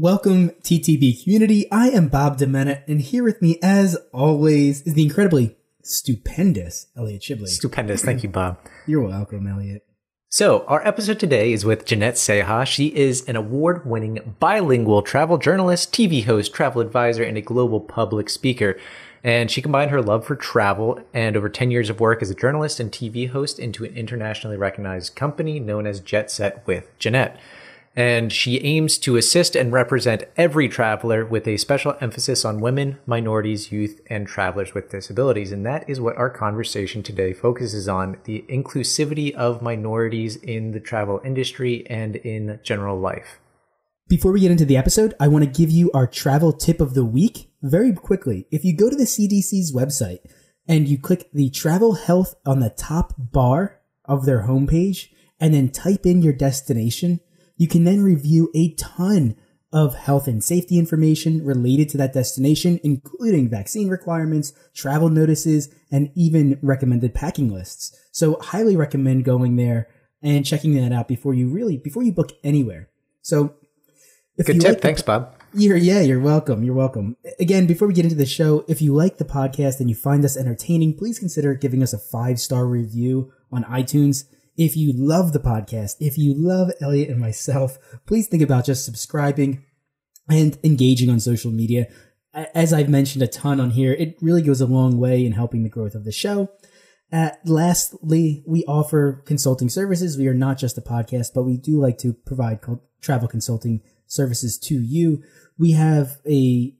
Welcome, TTB community. I am Bob Demena, and here with me, as always, is the incredibly stupendous Elliot Shibley. Stupendous. Thank you, Bob. You're welcome, Elliot. So, our episode today is with Jeanette Seha. She is an award winning bilingual travel journalist, TV host, travel advisor, and a global public speaker. And she combined her love for travel and over 10 years of work as a journalist and TV host into an internationally recognized company known as Jet Set with Jeanette and she aims to assist and represent every traveler with a special emphasis on women, minorities, youth, and travelers with disabilities. And that is what our conversation today focuses on the inclusivity of minorities in the travel industry and in general life. Before we get into the episode, I want to give you our travel tip of the week very quickly. If you go to the CDC's website and you click the travel health on the top bar of their homepage and then type in your destination, you can then review a ton of health and safety information related to that destination, including vaccine requirements, travel notices, and even recommended packing lists. So highly recommend going there and checking that out before you really, before you book anywhere. So Good tip. Like Thanks, Bob. You're, yeah, you're welcome. You're welcome. Again, before we get into the show, if you like the podcast and you find us entertaining, please consider giving us a five star review on iTunes. If you love the podcast, if you love Elliot and myself, please think about just subscribing and engaging on social media. As I've mentioned a ton on here, it really goes a long way in helping the growth of the show. Uh, lastly, we offer consulting services. We are not just a podcast, but we do like to provide travel consulting services to you. We have a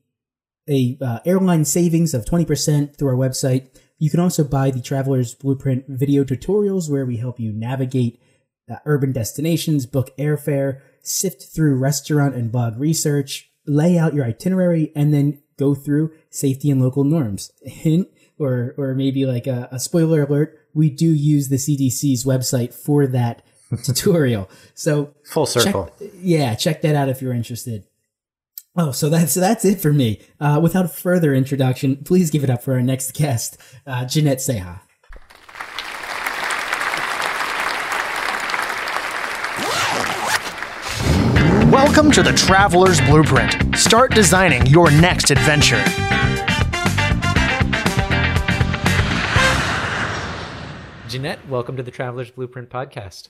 a uh, airline savings of 20% through our website. You can also buy the Traveler's Blueprint video tutorials where we help you navigate uh, urban destinations, book airfare, sift through restaurant and blog research, lay out your itinerary, and then go through safety and local norms. Hint, or, or maybe like a, a spoiler alert, we do use the CDC's website for that tutorial. So full circle. Check, yeah, check that out if you're interested. Oh, so that's that's it for me. Uh, without further introduction, please give it up for our next guest, uh, Jeanette Seha. Welcome to the Traveler's Blueprint. Start designing your next adventure. Jeanette, welcome to the Traveler's Blueprint podcast.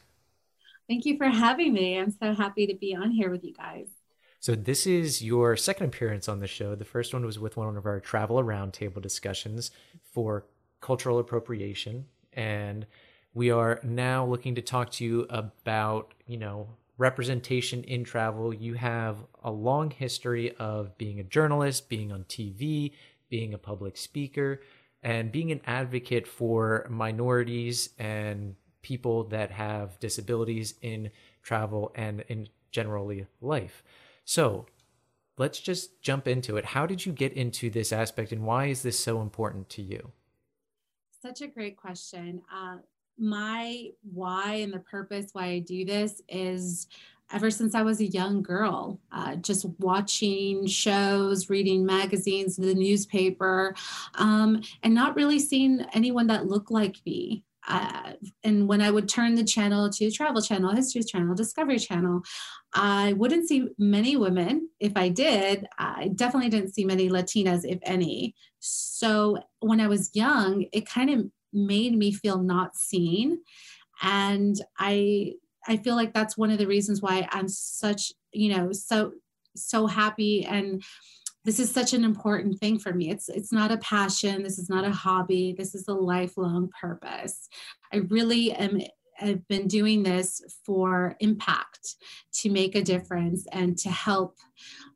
Thank you for having me. I'm so happy to be on here with you guys. So this is your second appearance on the show. The first one was with one of our travel roundtable discussions for cultural appropriation, and we are now looking to talk to you about, you know, representation in travel. You have a long history of being a journalist, being on TV, being a public speaker, and being an advocate for minorities and people that have disabilities in travel and in generally life. So let's just jump into it. How did you get into this aspect and why is this so important to you? Such a great question. Uh, my why and the purpose why I do this is ever since I was a young girl, uh, just watching shows, reading magazines, the newspaper, um, and not really seeing anyone that looked like me. Uh, and when I would turn the channel to Travel Channel, History Channel, Discovery Channel, I wouldn't see many women. If I did, I definitely didn't see many Latinas, if any. So when I was young, it kind of made me feel not seen. And I I feel like that's one of the reasons why I'm such, you know, so so happy and this is such an important thing for me. It's it's not a passion. This is not a hobby. This is a lifelong purpose. I really am I've been doing this for impact to make a difference and to help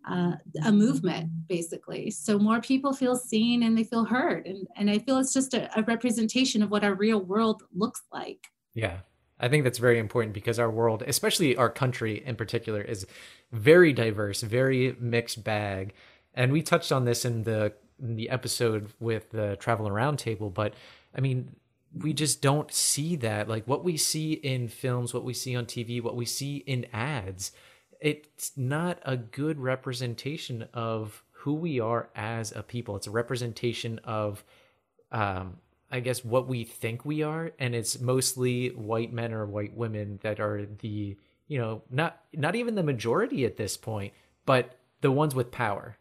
uh, a movement basically. So more people feel seen and they feel heard. And, and i feel it's just a, a representation of what our real world looks like. Yeah. I think that's very important because our world, especially our country in particular, is very diverse, very mixed bag. And we touched on this in the in the episode with the travel roundtable, but I mean, we just don't see that. Like what we see in films, what we see on TV, what we see in ads, it's not a good representation of who we are as a people. It's a representation of, um, I guess, what we think we are, and it's mostly white men or white women that are the, you know, not not even the majority at this point, but the ones with power.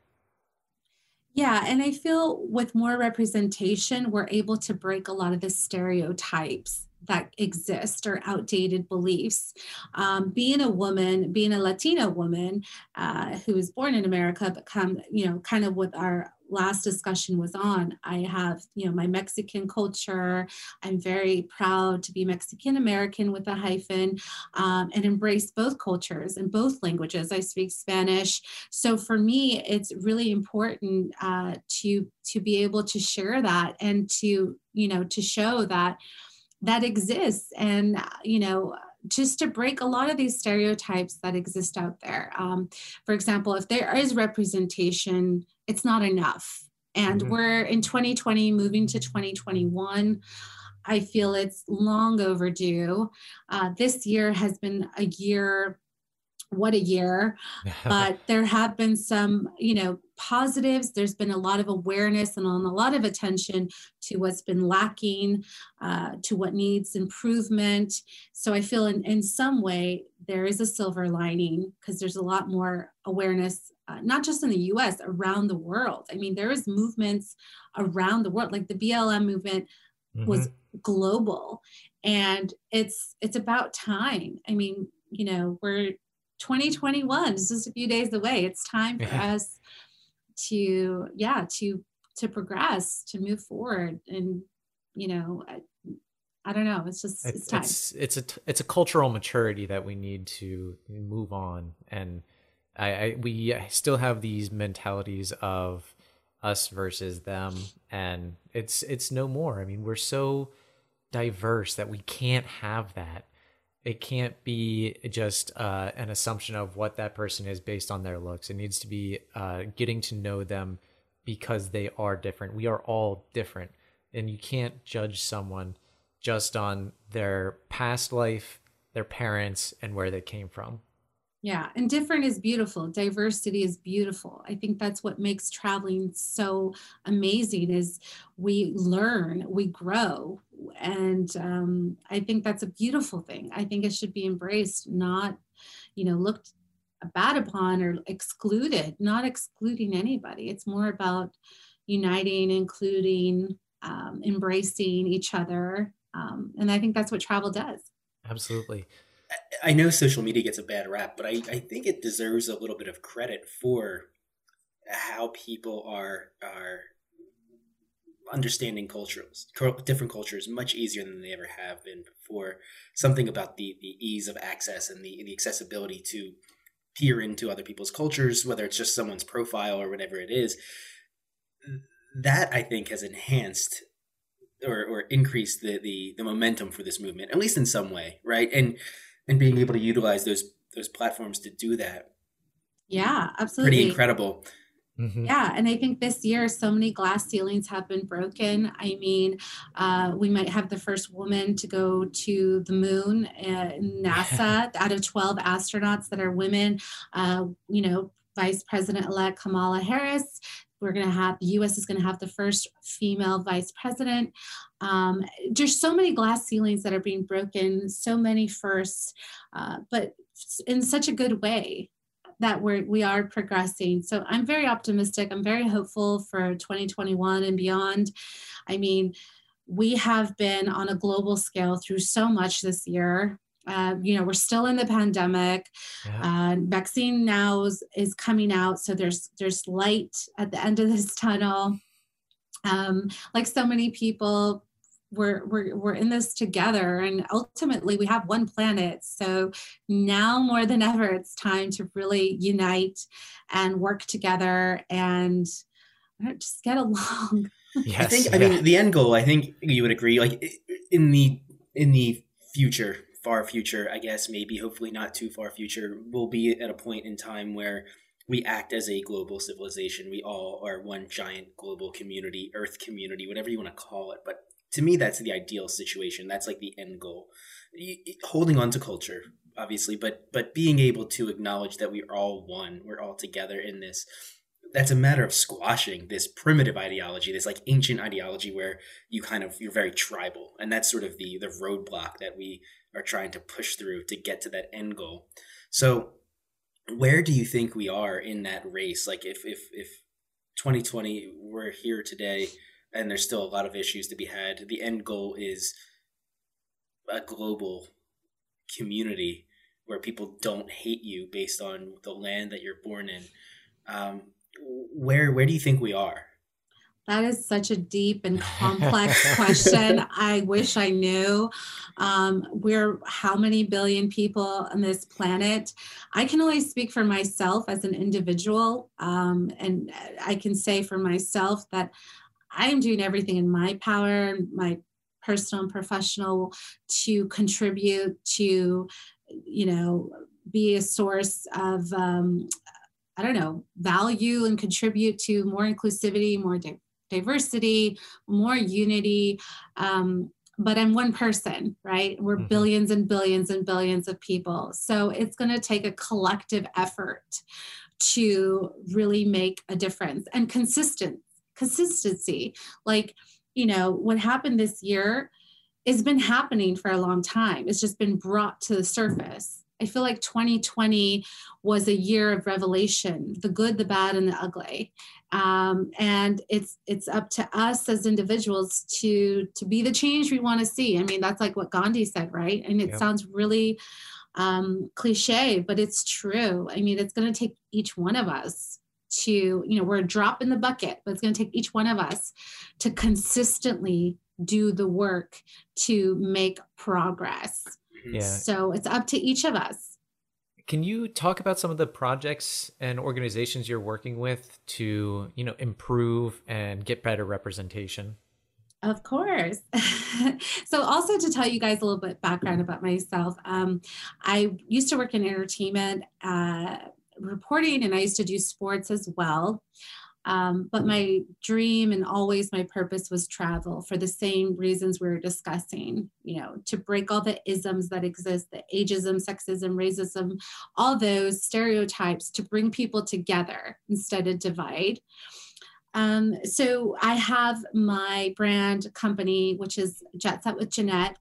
Yeah, and I feel with more representation, we're able to break a lot of the stereotypes that exist or outdated beliefs. Um, being a woman, being a Latina woman uh, who was born in America, but come, you know, kind of what our last discussion was on. I have, you know, my Mexican culture. I'm very proud to be Mexican American with a hyphen um, and embrace both cultures and both languages. I speak Spanish. So for me, it's really important uh, to to be able to share that and to, you know, to show that that exists and, you know, just to break a lot of these stereotypes that exist out there. Um, for example, if there is representation, it's not enough. And mm-hmm. we're in 2020 moving to 2021. I feel it's long overdue. Uh, this year has been a year what a year but there have been some you know positives there's been a lot of awareness and a lot of attention to what's been lacking uh, to what needs improvement so i feel in, in some way there is a silver lining because there's a lot more awareness uh, not just in the us around the world i mean there is movements around the world like the blm movement mm-hmm. was global and it's it's about time i mean you know we're 2021 is just a few days away. It's time for yeah. us to, yeah, to to progress, to move forward, and you know, I, I don't know. It's just it's time. It's it's a it's a cultural maturity that we need to move on, and I, I we still have these mentalities of us versus them, and it's it's no more. I mean, we're so diverse that we can't have that it can't be just uh, an assumption of what that person is based on their looks. It needs to be uh, getting to know them because they are different. We are all different, and you can't judge someone just on their past life, their parents, and where they came from. Yeah, and different is beautiful. Diversity is beautiful. I think that's what makes traveling so amazing is we learn, we grow, and um, I think that's a beautiful thing. I think it should be embraced, not, you know, looked bad upon or excluded. Not excluding anybody. It's more about uniting, including, um, embracing each other, um, and I think that's what travel does. Absolutely. I know social media gets a bad rap, but I, I think it deserves a little bit of credit for how people are are understanding cultures, different cultures, much easier than they ever have been before. Something about the the ease of access and the the accessibility to peer into other people's cultures, whether it's just someone's profile or whatever it is. That I think has enhanced or, or increased the, the the momentum for this movement, at least in some way, right? And and being able to utilize those those platforms to do that. Yeah, absolutely. Pretty incredible. Mm-hmm. Yeah, and I think this year so many glass ceilings have been broken. I mean, uh, we might have the first woman to go to the moon in NASA out of 12 astronauts that are women. Uh, you know, Vice President elect Kamala Harris. We're going to have the US is going to have the first female vice president. Um, there's so many glass ceilings that are being broken, so many firsts, uh, but in such a good way that we're we are progressing. So I'm very optimistic. I'm very hopeful for 2021 and beyond. I mean, we have been on a global scale through so much this year. Uh, you know, we're still in the pandemic. Yeah. Uh, vaccine now is, is, coming out, so there's there's light at the end of this tunnel. Um, like so many people, we're, we're we're in this together and ultimately we have one planet so now more than ever it's time to really unite and work together and uh, just get along yes, i think i mean the end goal i think you would agree like in the in the future far future i guess maybe hopefully not too far future we'll be at a point in time where we act as a global civilization. We all are one giant global community, Earth community, whatever you want to call it. But to me that's the ideal situation. That's like the end goal. Holding on to culture obviously but but being able to acknowledge that we're all one we're all together in this that's a matter of squashing this primitive ideology this like ancient ideology where you kind of you're very tribal. And that's sort of the the roadblock that we are trying to push through to get to that end goal. So where do you think we are in that race? Like if if if 2020 we're here today and there's still a lot of issues to be had. The end goal is a global community where people don't hate you based on the land that you're born in. Um, where where do you think we are? That is such a deep and complex question. I wish I knew. Um, we're how many billion people on this planet? I can only speak for myself as an individual. Um, and I can say for myself that I am doing everything in my power, my personal and professional, to contribute to, you know, be a source of um, I don't know, value and contribute to more inclusivity, more di- diversity, more unity. Um, but I'm one person, right? We're mm-hmm. billions and billions and billions of people. So it's going to take a collective effort to really make a difference and consistent consistency. Like, you know, what happened this year has been happening for a long time. It's just been brought to the surface. I feel like 2020 was a year of revelation, the good, the bad, and the ugly. Um, and it's it's up to us as individuals to to be the change we want to see. I mean, that's like what Gandhi said, right? And it yep. sounds really um, cliche, but it's true. I mean, it's going to take each one of us to, you know, we're a drop in the bucket, but it's going to take each one of us to consistently do the work to make progress. Yeah. So it's up to each of us. Can you talk about some of the projects and organizations you're working with to, you know, improve and get better representation? Of course. so, also to tell you guys a little bit background about myself, um, I used to work in entertainment uh, reporting, and I used to do sports as well. Um, but my dream and always my purpose was travel for the same reasons we were discussing, you know, to break all the isms that exist, the ageism, sexism, racism, all those stereotypes to bring people together instead of divide. Um, so I have my brand company, which is Jet Set with Jeanette.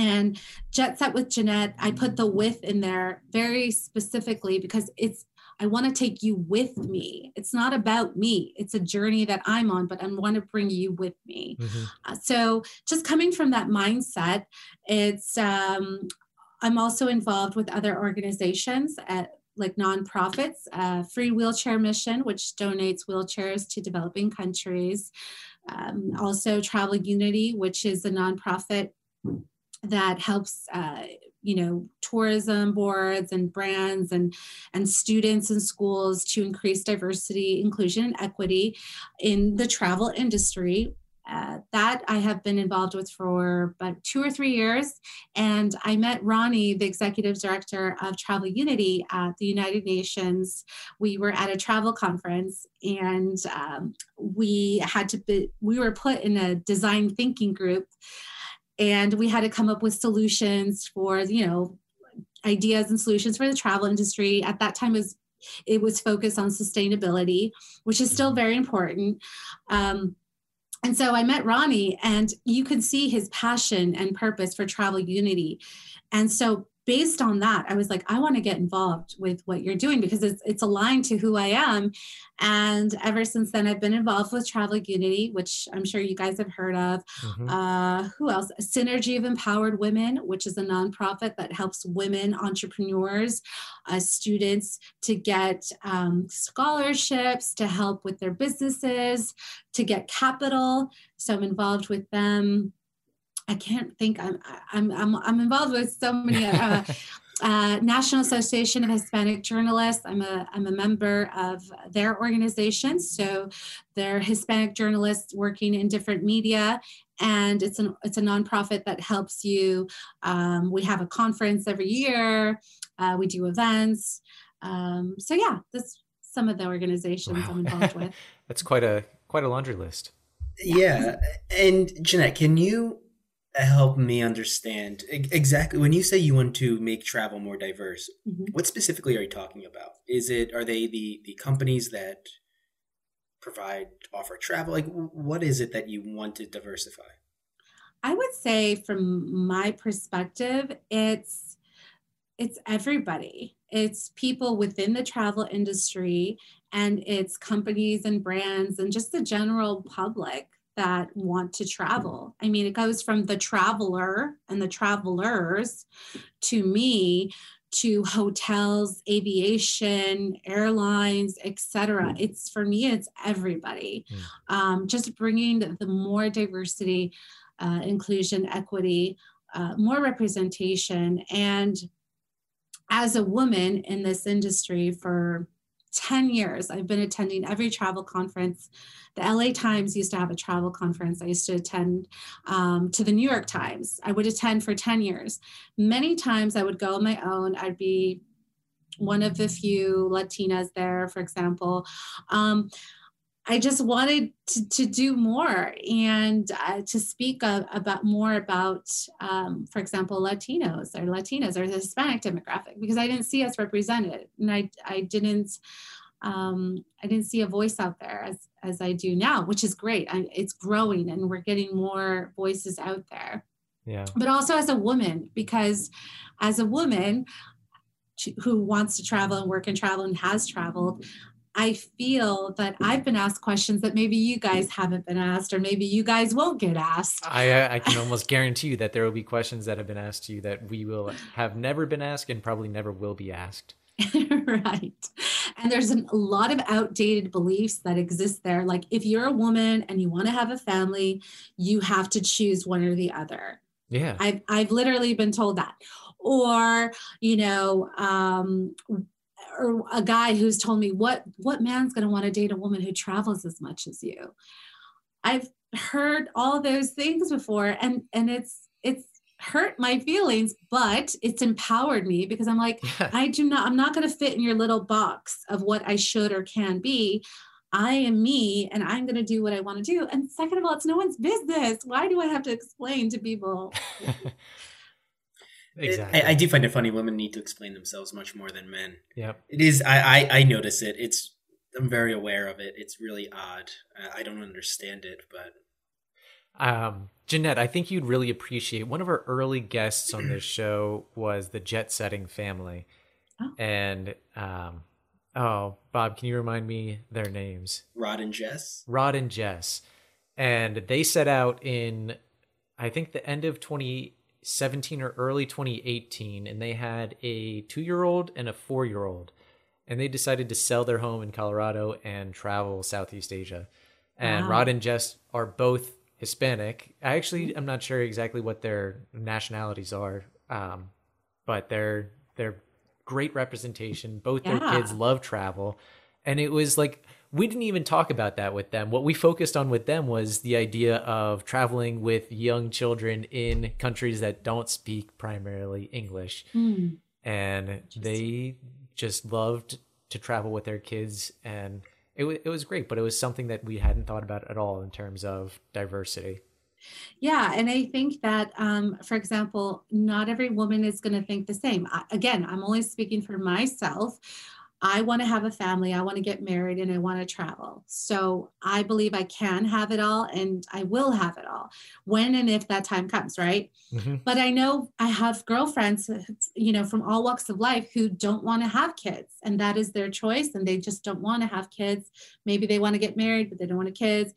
And Jet Set with Jeanette, I put the with in there very specifically because it's I want to take you with me. It's not about me. It's a journey that I'm on, but I want to bring you with me. Mm-hmm. Uh, so just coming from that mindset, it's um, I'm also involved with other organizations at like nonprofits, uh, Free Wheelchair Mission, which donates wheelchairs to developing countries. Um, also, Travel Unity, which is a nonprofit that helps uh, you know tourism boards and brands and and students and schools to increase diversity inclusion and equity in the travel industry uh, that I have been involved with for about two or three years. And I met Ronnie, the executive director of Travel Unity at the United Nations. We were at a travel conference and um, we had to be, we were put in a design thinking group and we had to come up with solutions for you know ideas and solutions for the travel industry. At that time was it was focused on sustainability which is still very important. Um, and so i met ronnie and you could see his passion and purpose for travel unity. And so based on that, I was like, I want to get involved with what you're doing because it's it's aligned to who I am. And ever since then, I've been involved with Travel Unity, which I'm sure you guys have heard of. Mm-hmm. Uh, who else? Synergy of Empowered Women, which is a nonprofit that helps women entrepreneurs, uh, students to get um, scholarships to help with their businesses, to get capital. So I'm involved with them. I can't think. I'm I'm I'm, I'm involved with so many. Uh, uh, National Association of Hispanic Journalists. I'm a I'm a member of their organization. So they're Hispanic journalists working in different media, and it's an it's a nonprofit that helps you. Um, we have a conference every year. Uh, we do events. Um, so yeah, that's some of the organizations wow. I'm involved with. that's quite a quite a laundry list. Yeah, and Jeanette, can you help me understand exactly when you say you want to make travel more diverse mm-hmm. what specifically are you talking about is it are they the the companies that provide offer travel like what is it that you want to diversify i would say from my perspective it's it's everybody. It's people within the travel industry and it's companies and brands and just the general public that want to travel. I mean, it goes from the traveler and the travelers to me to hotels, aviation, airlines, etc. Mm. It's for me, it's everybody. Mm. Um, just bringing the more diversity, uh, inclusion, equity, uh, more representation, and as a woman in this industry for 10 years. I've been attending every travel conference. The LA Times used to have a travel conference. I used to attend um, to the New York Times. I would attend for 10 years. Many times I would go on my own. I'd be one of the few Latinas there, for example. Um, I just wanted to, to do more and uh, to speak about more about, um, for example, Latinos or Latinas or the Hispanic demographic because I didn't see us represented and I, I didn't um, I didn't see a voice out there as as I do now, which is great. I, it's growing and we're getting more voices out there. Yeah. But also as a woman, because as a woman who wants to travel and work and travel and has traveled, I feel that I've been asked questions that maybe you guys haven't been asked, or maybe you guys won't get asked. I, uh, I can almost guarantee you that there will be questions that have been asked to you that we will have never been asked and probably never will be asked. right. And there's a lot of outdated beliefs that exist there. Like if you're a woman and you want to have a family, you have to choose one or the other. Yeah. I've, I've literally been told that. Or, you know, um, or a guy who's told me what what man's going to want to date a woman who travels as much as you? I've heard all those things before and and it's it's hurt my feelings but it's empowered me because i'm like yeah. i do not i'm not going to fit in your little box of what i should or can be. I am me and i'm going to do what i want to do. And second of all it's no one's business. Why do i have to explain to people Exactly. I, I, do find it funny. Women need to explain themselves much more than men. Yeah. It is. I, I, I notice it. It's. I'm very aware of it. It's really odd. I, I don't understand it, but. Um, Jeanette, I think you'd really appreciate one of our early guests on this show was the Jet Setting family, oh. and um, oh, Bob, can you remind me their names? Rod and Jess. Rod and Jess, and they set out in, I think, the end of 20 17 or early 2018 and they had a 2-year-old and a 4-year-old and they decided to sell their home in Colorado and travel Southeast Asia. And wow. Rod and Jess are both Hispanic. I actually I'm not sure exactly what their nationalities are, um, but they're they're great representation. Both yeah. their kids love travel, and it was like we didn't even talk about that with them. What we focused on with them was the idea of traveling with young children in countries that don't speak primarily English. Mm. And they just loved to travel with their kids and it, w- it was great, but it was something that we hadn't thought about at all in terms of diversity. Yeah, and I think that, um, for example, not every woman is going to think the same. I, again, I'm only speaking for myself. I want to have a family, I want to get married, and I want to travel. So I believe I can have it all and I will have it all when and if that time comes, right? Mm-hmm. But I know I have girlfriends, you know, from all walks of life who don't want to have kids, and that is their choice, and they just don't want to have kids. Maybe they want to get married, but they don't want to kids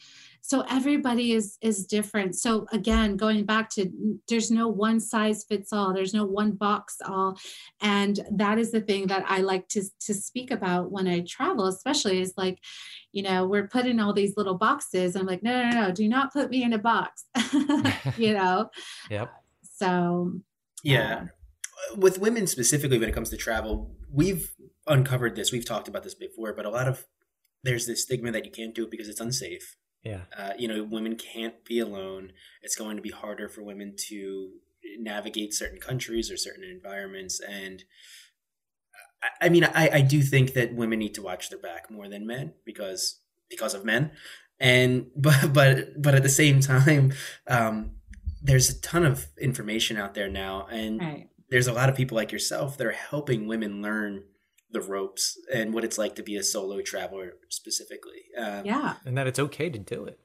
so everybody is is different. So again going back to there's no one size fits all. There's no one box all. And that is the thing that i like to to speak about when i travel especially is like you know we're put in all these little boxes. I'm like no no no, no do not put me in a box. You know? Yep. So yeah. um, with women specifically when it comes to travel we've uncovered this. We've talked about this before but a lot of there's this stigma that you can't do it because it's unsafe yeah. Uh, you know, women can't be alone. It's going to be harder for women to navigate certain countries or certain environments. And I, I mean, I, I do think that women need to watch their back more than men because because of men. And but but but at the same time, um, there's a ton of information out there now, and right. there's a lot of people like yourself that are helping women learn the ropes and what it's like to be a solo traveler specifically. Um, yeah, and that it's okay to do it.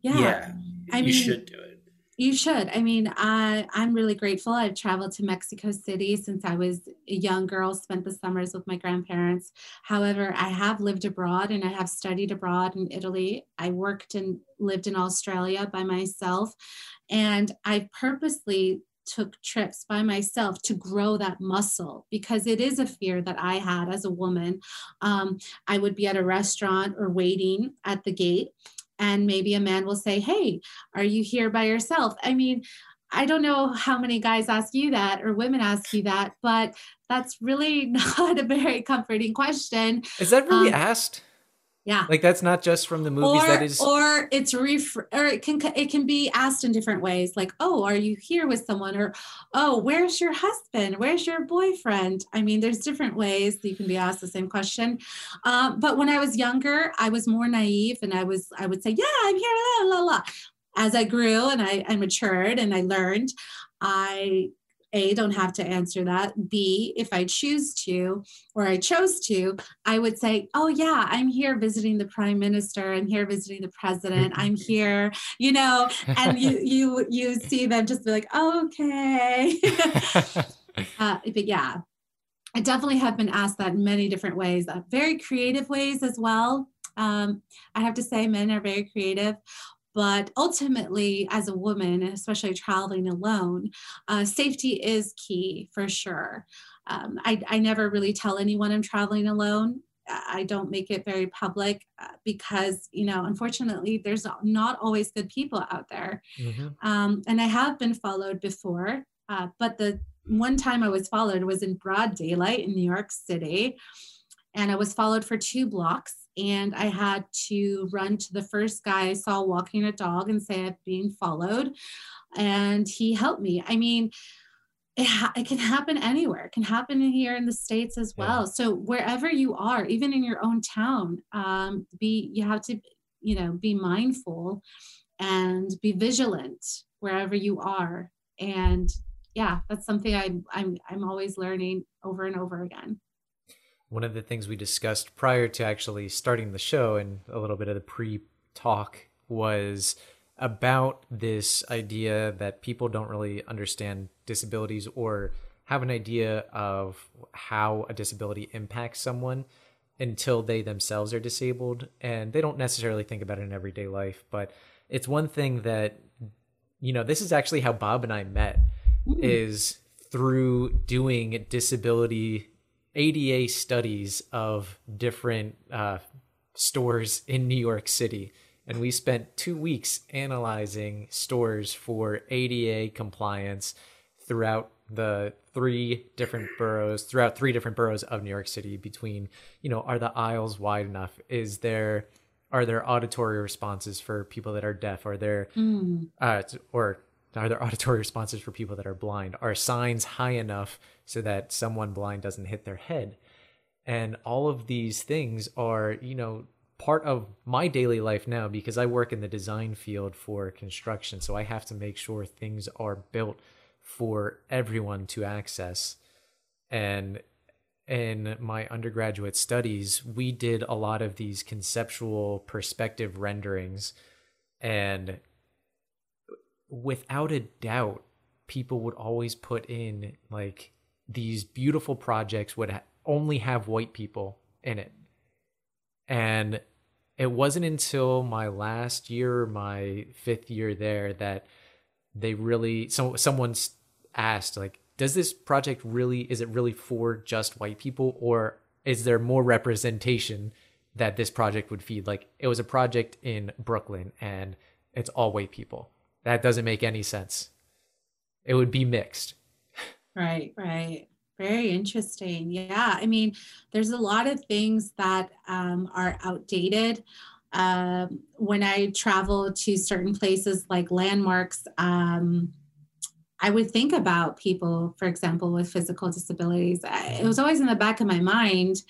Yeah, yeah I you mean, should do it. You should. I mean, I I'm really grateful. I've traveled to Mexico City since I was a young girl, spent the summers with my grandparents. However, I have lived abroad and I have studied abroad in Italy. I worked and lived in Australia by myself. And I purposely took trips by myself to grow that muscle because it is a fear that I had as a woman. Um, I would be at a restaurant or waiting at the gate and maybe a man will say hey are you here by yourself? I mean i don't know how many guys ask you that or women ask you that but that's really not a very comforting question. Is that really um, asked yeah. Like that's not just from the movies. Or, that is, or it's ref- or it can it can be asked in different ways. Like, oh, are you here with someone? Or, oh, where's your husband? Where's your boyfriend? I mean, there's different ways that you can be asked the same question. Um, but when I was younger, I was more naive, and I was I would say, yeah, I'm here, la la la. As I grew and I, I matured and I learned, I a, don't have to answer that. B, if I choose to or I chose to, I would say, Oh, yeah, I'm here visiting the prime minister. I'm here visiting the president. I'm here, you know, and you, you, you see them just be like, Okay. uh, but yeah, I definitely have been asked that in many different ways, uh, very creative ways as well. Um, I have to say, men are very creative. But ultimately, as a woman, especially traveling alone, uh, safety is key for sure. Um, I, I never really tell anyone I'm traveling alone. I don't make it very public uh, because, you know, unfortunately, there's not always good people out there. Mm-hmm. Um, and I have been followed before, uh, but the one time I was followed was in broad daylight in New York City. And I was followed for two blocks and I had to run to the first guy I saw walking a dog and say I'm being followed, and he helped me. I mean, it, ha- it can happen anywhere. It can happen here in the states as well. Yeah. So wherever you are, even in your own town, um, be you have to, you know, be mindful and be vigilant wherever you are. And yeah, that's something I'm I'm I'm always learning over and over again one of the things we discussed prior to actually starting the show and a little bit of the pre talk was about this idea that people don't really understand disabilities or have an idea of how a disability impacts someone until they themselves are disabled and they don't necessarily think about it in everyday life but it's one thing that you know this is actually how bob and i met mm. is through doing disability ADA studies of different uh, stores in New York City. And we spent two weeks analyzing stores for ADA compliance throughout the three different boroughs, throughout three different boroughs of New York City. Between, you know, are the aisles wide enough? Is there are there auditory responses for people that are deaf? Are there, mm. uh, or are there auditory responses for people that are blind? Are signs high enough so that someone blind doesn't hit their head? And all of these things are, you know, part of my daily life now because I work in the design field for construction. So I have to make sure things are built for everyone to access. And in my undergraduate studies, we did a lot of these conceptual perspective renderings and without a doubt, people would always put in like these beautiful projects would ha- only have white people in it. And it wasn't until my last year, my fifth year there, that they really so someone's asked like, does this project really is it really for just white people or is there more representation that this project would feed? Like it was a project in Brooklyn and it's all white people. That doesn't make any sense. It would be mixed. Right, right. Very interesting. Yeah. I mean, there's a lot of things that um, are outdated. Um, when I travel to certain places like landmarks, um, I would think about people, for example, with physical disabilities. It was always in the back of my mind,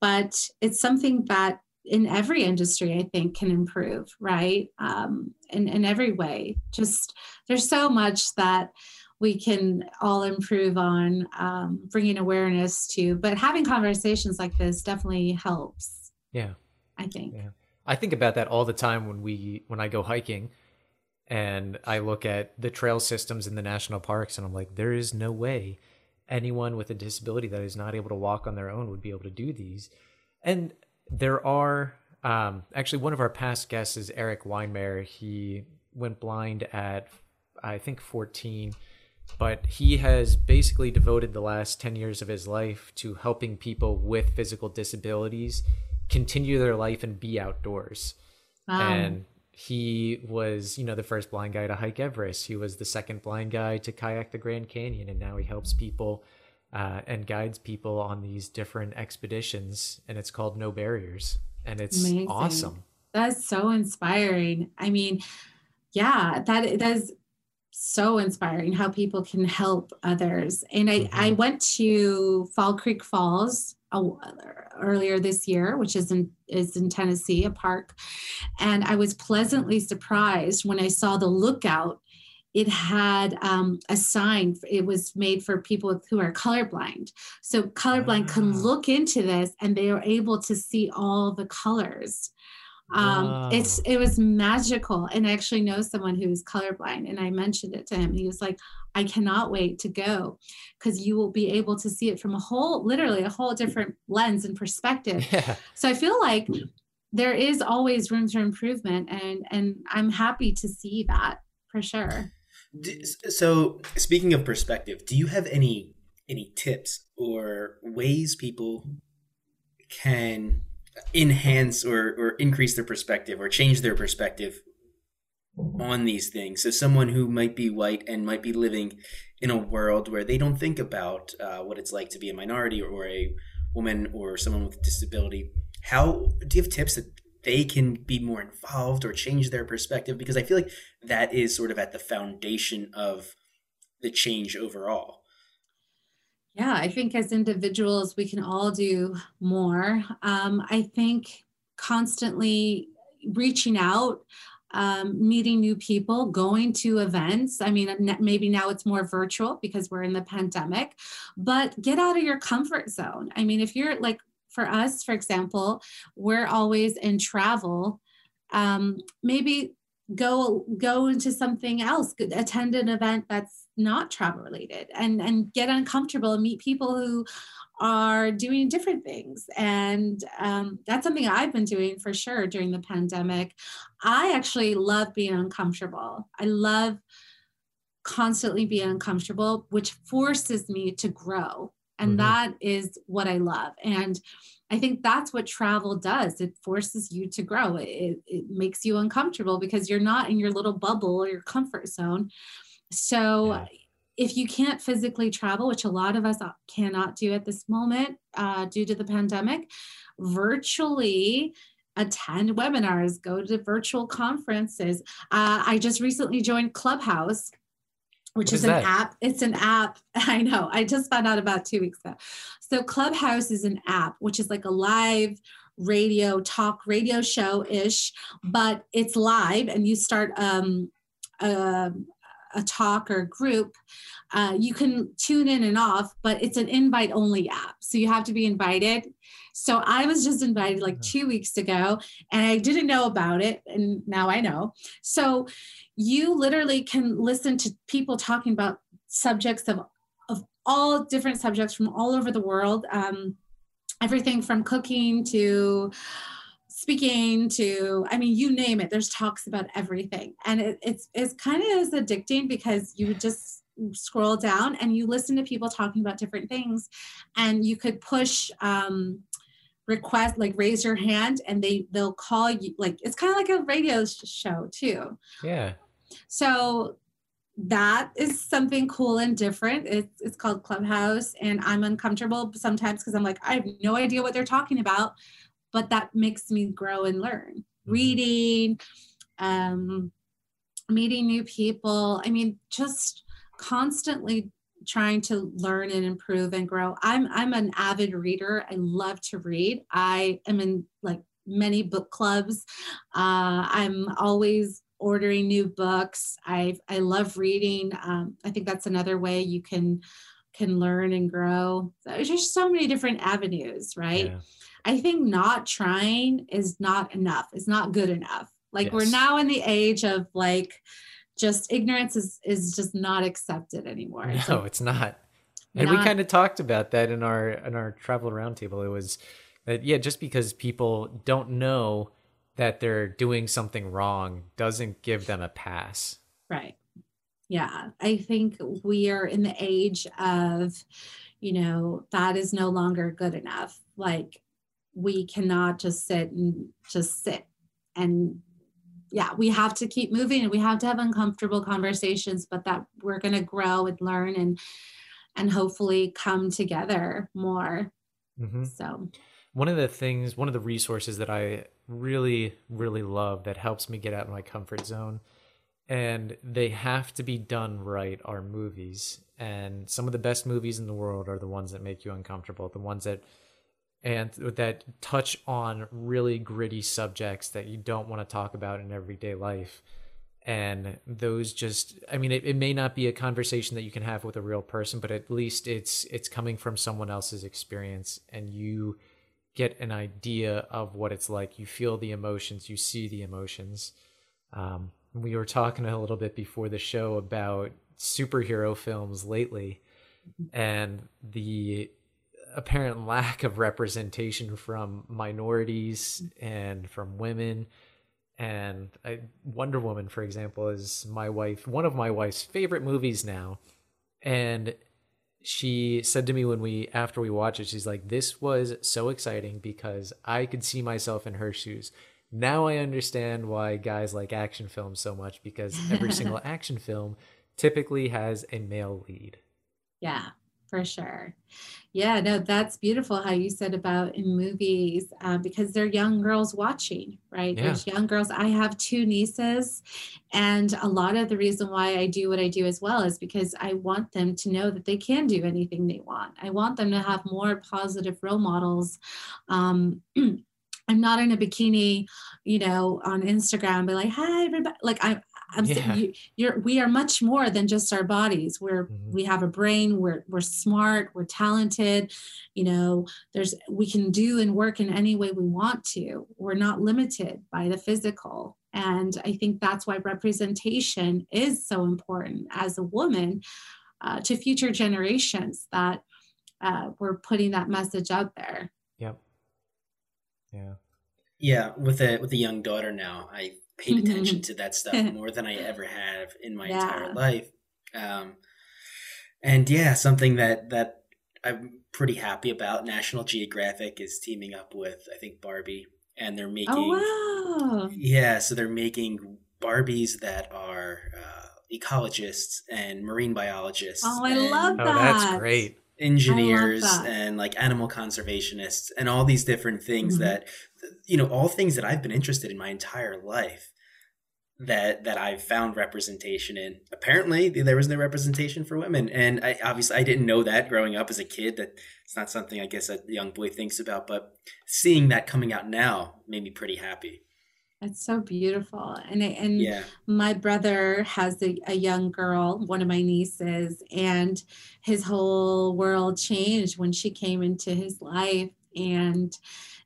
but it's something that in every industry, I think, can improve, right? Um, in, in every way. Just there's so much that we can all improve on um, bringing awareness to, but having conversations like this definitely helps. Yeah. I think. Yeah. I think about that all the time when we when I go hiking And I look at the trail systems in the national parks and I'm like, there is no way anyone with a disability that is not able to walk on their own would be able to do these. And there are um, actually one of our past guests is Erik Weihenmayer. He went blind at I think 14, but he has basically devoted the last 10 years of his life to helping people with physical disabilities continue their life and be outdoors. Wow. And he was, you know, the first blind guy to hike Everest. He was the second blind guy to kayak the Grand Canyon, and now he helps people uh, and guides people on these different expeditions. And it's called No Barriers, and it's Amazing. awesome. That's so inspiring. I mean, yeah, that that is so inspiring how people can help others. And I, mm-hmm. I went to Fall Creek Falls earlier this year, which is in is in Tennessee, a park, and I was pleasantly surprised when I saw the lookout. It had um, a sign. It was made for people who are colorblind. So colorblind can ah. look into this, and they are able to see all the colors um wow. it's it was magical and i actually know someone who's colorblind and i mentioned it to him he was like i cannot wait to go because you will be able to see it from a whole literally a whole different lens and perspective yeah. so i feel like there is always room for improvement and and i'm happy to see that for sure so speaking of perspective do you have any any tips or ways people can enhance or, or increase their perspective or change their perspective on these things. So, someone who might be white and might be living in a world where they don't think about uh, what it's like to be a minority or, a woman or someone with a disability, how do you have tips that they can be more involved or change their perspective? Because I feel like that is sort of at the foundation of the change overall. Yeah, I think as individuals, we can all do more. Um, I think constantly reaching out, um, meeting new people, going to events. I mean, maybe now it's more virtual because we're in the pandemic, but get out of your comfort zone. I mean, if you're like, for us, for example, we're always in travel. Um, maybe go go into something else attend an event that's not travel related and and get uncomfortable and meet people who are doing different things. And um, that's something i've been doing for sure during the pandemic. I actually love being uncomfortable. I love constantly being uncomfortable which forces me to grow and mm-hmm. that is what i love and I think that's what travel does. It forces you to grow. It, it makes you uncomfortable because you're not in your little bubble or your comfort zone. So, yeah. if you can't physically travel, which a lot of us cannot do at this moment uh, due to the pandemic, virtually attend webinars, go to virtual conferences. Uh, I just recently joined Clubhouse which is, is, an that? app. It's an app. I know. I just found out about two weeks ago. So Clubhouse is an app, which is like a live radio talk radio show ish, but it's live and you start um, a, a talk or group. Uh, you can tune in and off, but it's an invite only app. So you have to be invited. So I was just invited like two weeks ago and I didn't know about it. And now I know. So you literally can listen to people talking about subjects of, of all different subjects from all over the world. Um, everything from cooking to speaking to i mean you name it there's talks about everything. And it, it's it's kind of as addicting because you just scroll down and you listen to people talking about different things and you could push um request like raise your hand and they they'll call you like it's kind of like a radio show too. Yeah. So that is something cool and different. It's, it's called Clubhouse, and I'm uncomfortable sometimes because I'm like, I have no idea what they're talking about, but that makes me grow and learn. Mm-hmm. Reading, um, meeting new people. I mean, just constantly trying to learn and improve and grow. I'm I'm an avid reader. I love to read. I am in like many book clubs. Uh, I'm always ordering new books. I I love reading. Um, I think that's another way you can can learn and grow. There's just so many different avenues, right? Yeah. I think not trying is not enough. It's not good enough. Like yes. we're now in the age of like just ignorance is is just not accepted anymore. No, So it's not. And we kind of talked about that in our in our travel roundtable. It was that yeah, just because people don't know that they're doing something wrong doesn't give them a pass. Right. Yeah. I think we are in the age of, you know, that is no longer good enough. Like we cannot just sit and just sit. And yeah, we have to keep moving and we have to have uncomfortable conversations, but that we're going to grow and learn and and hopefully come together more. hmm So One of the things, one of the resources that I really, really love that helps me get out of my comfort zone, and they have to be done right, are movies. And some of the best movies in the world are the ones that make you uncomfortable, the ones that and that touch on really gritty subjects that you don't want to talk about in everyday life. And those just I mean it, it may not be a conversation that you can have with a real person, but at least it's it's coming from someone else's experience and you get an idea of what it's like. You feel the emotions, you see the emotions. Um, we were talking a little bit before the show about superhero films lately and the apparent lack of representation from minorities and from women. And I, Wonder Woman, for example, is my wife, one of my wife's favorite movies now. And she said to me when we after we watched it she's like this was so exciting because i could see myself in her shoes now i understand why guys like action films so much because every single action film typically has a male lead Yeah, for sure. Yeah, no, that's beautiful how you said about in movies uh, because they're young girls watching, right? Yeah. There's young girls. I have two nieces, and a lot of the reason why I do what I do as well is because I want them to know that they can do anything they want. I want them to have more positive role models. Um, I'm not in a bikini, you know, on Instagram, be like, "Hi, everybody!" Like I'm, I'm saying you, you're we are much more than just our bodies. We're Mhm. we have a brain. We're we're smart. We're talented. You know there's we can do and work in any way we want to. We're not limited by the physical. And i think that's why representation is so important as a woman uh, to future generations that uh, we're putting that message out there. Yep. Yeah. Yeah, with a with a young daughter now, I paid attention to that stuff more than I ever have in my Yeah. entire life. Um, and yeah, something that that I'm pretty happy about. National Geographic is teaming up with I think Barbie, and they're making oh wow yeah, so they're making Barbies that are uh, ecologists and marine biologists. Oh, I and love oh that that's great engineers that. and like animal conservationists and all these different things Mhm. that you know all things that I've been interested in my entire life that that I've found representation in. Apparently, there was no representation for women, and I obviously I didn't know that growing up as a kid. That it's not something I guess a young boy thinks about, but seeing that coming out now made me pretty happy. It's so beautiful. And I- and Yeah, my brother has a, a young girl, one of my nieces, and his whole world changed when she came into his life. And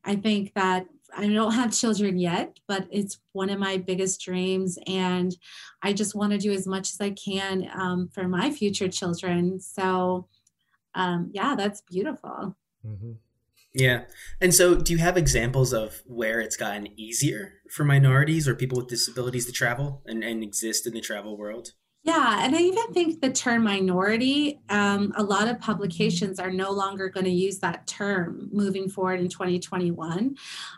I think that I don't have children yet, but it's one of my biggest dreams. And I just want to do as much as I can um, for my future children. So, um, yeah, that's beautiful. hmm yeah. And so, do you have examples of where it's gotten easier for minorities or people with disabilities to travel and, and exist in the travel world? Yeah, and I even think the term minority, um, a lot of publications are no longer going to use that term moving forward in 2021.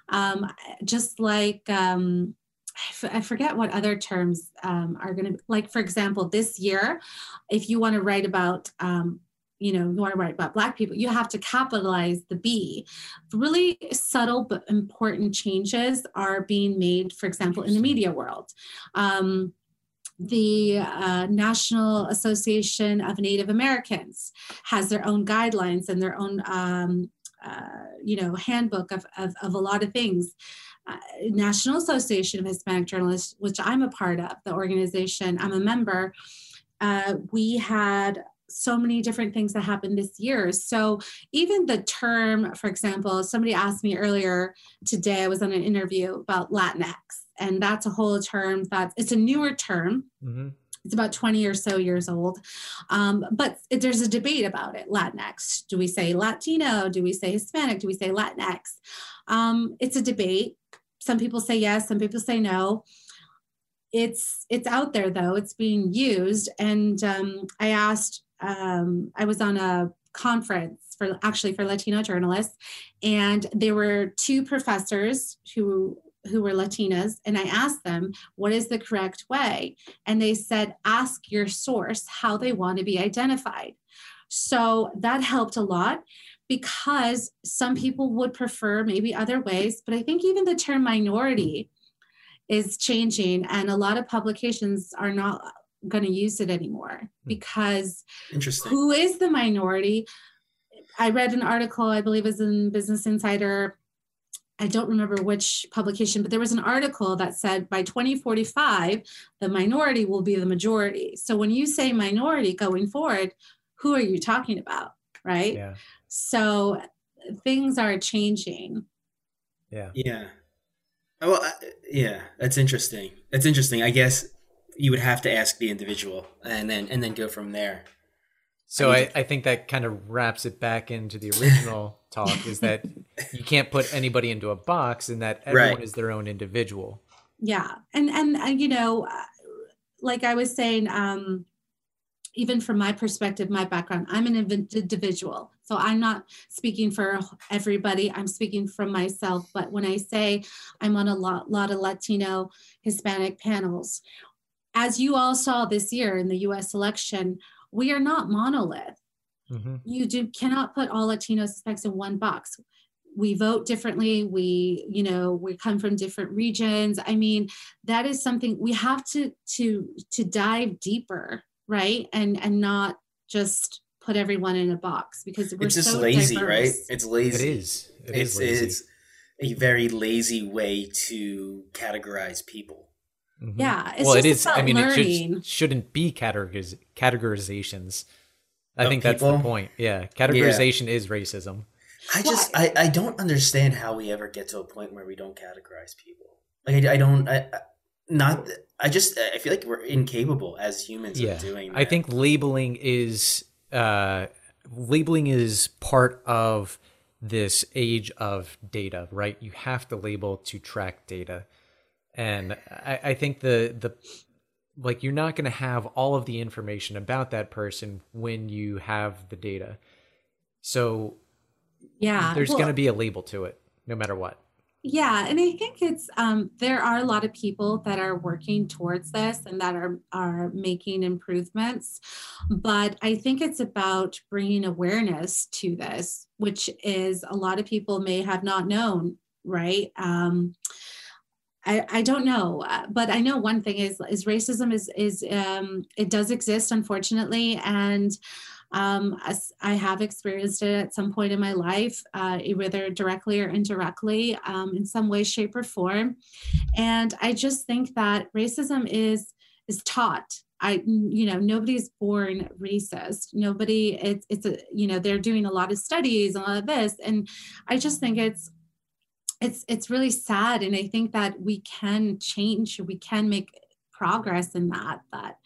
Um, just like, um, I f- I forget what other terms um, are going to, like, for example, this year, if you want to write about, um, you know, you want to write about Black people, you have to capitalize the B. Really subtle but important changes are being made, for example, in the media world. Um, the uh, National Association of Native Americans has their own guidelines and their own, um, uh, you know, handbook of, of, of a lot of things. Uh, National Association of Hispanic Journalists, which I'm a part of, the organization, I'm a member. Uh, we had so many different things that happened this year. So even the term, for example, somebody asked me earlier today, I was on an interview about Latinx, and that's a whole term that's it's a newer term hmm it's about 20 or so years old. Um, but there's a debate about it. Latinx. Do we say Latino? Do we say Hispanic? Do we say Latinx? Um, it's a debate. Some people say yes, some people say no. It's it's out there though. It's being used. And um, I asked, um, I was on a conference for actually for Latino journalists, and there were two professors who who were Latinas, and I asked them, what is the correct way? And they said, ask your source how they want to be identified. So that helped a lot because some people would prefer maybe other ways, but I think even the term minority is changing, and a lot of publications are not going to use it anymore hmm. because who is the minority? I read an article, I believe is in Business Insider I don't remember which publication, but there was an article that said by 2045, the minority will be the majority. So when you say minority going forward, who are you talking about? Right. Yeah. So things are changing. Yeah. Yeah. Well, uh, yeah, that's interesting. That's interesting. I guess you would have to ask the individual and then and then go from there. So I, I, think that kind of wraps it back into the original talk is that you can't put anybody into a box and that everyone right. is their own individual. Yeah. And, and, uh, you know, uh, like I was saying, um, even from my perspective, my background, I'm an individual. So I'm not speaking for everybody. I'm speaking from myself. But when I say I'm on a lot, lot of Latino, Hispanic panels, as you all saw this year in the US election, we are not monolith. Mm-hmm. You do cannot put all Latino suspects in one box. We vote differently. We, you know, we come from different regions. I mean, that is something we have to to to dive deeper, right? And and not just put everyone in a box because we're it's just so lazy, diverse. right? It's lazy. It is. It it's, is lazy. it's a very lazy way to categorize people. Mm-hmm. Yeah. well, it is. I mean, learning. it should, not be categoriz- categorizations. I think people? that's the point. Yeah. Categorization yeah. is racism. I just, I, I don't understand how we ever get to a point where we don't categorize people. Like, I, I don't, I, not, I just, I feel like we're incapable as humans yeah. of doing that. I think labeling is, uh, labeling is part of this age of data, right? You have to label to track data and I, I think the the like you're not going to have all of the information about that person when you have the data. So yeah there's well, going to be a label to it no matter what. Yeah and i think it's um, there are a lot of people that are working towards this and that are are making improvements but i think it's about bringing awareness to this which is a lot of people may have not known right? Um, I, I don't know, uh, but I know one thing is is racism is is um, it does exist unfortunately, and um, I have experienced it at some point in my life, uh, whether directly or indirectly, um, in some way, shape, or form. And I just think that racism is is taught. I, you know, nobody's born racist. Nobody, it's, it's a, you know, they're doing a lot of studies and all of this, and I just think it's it's it's really sad and i think that we can change we can make progress in that but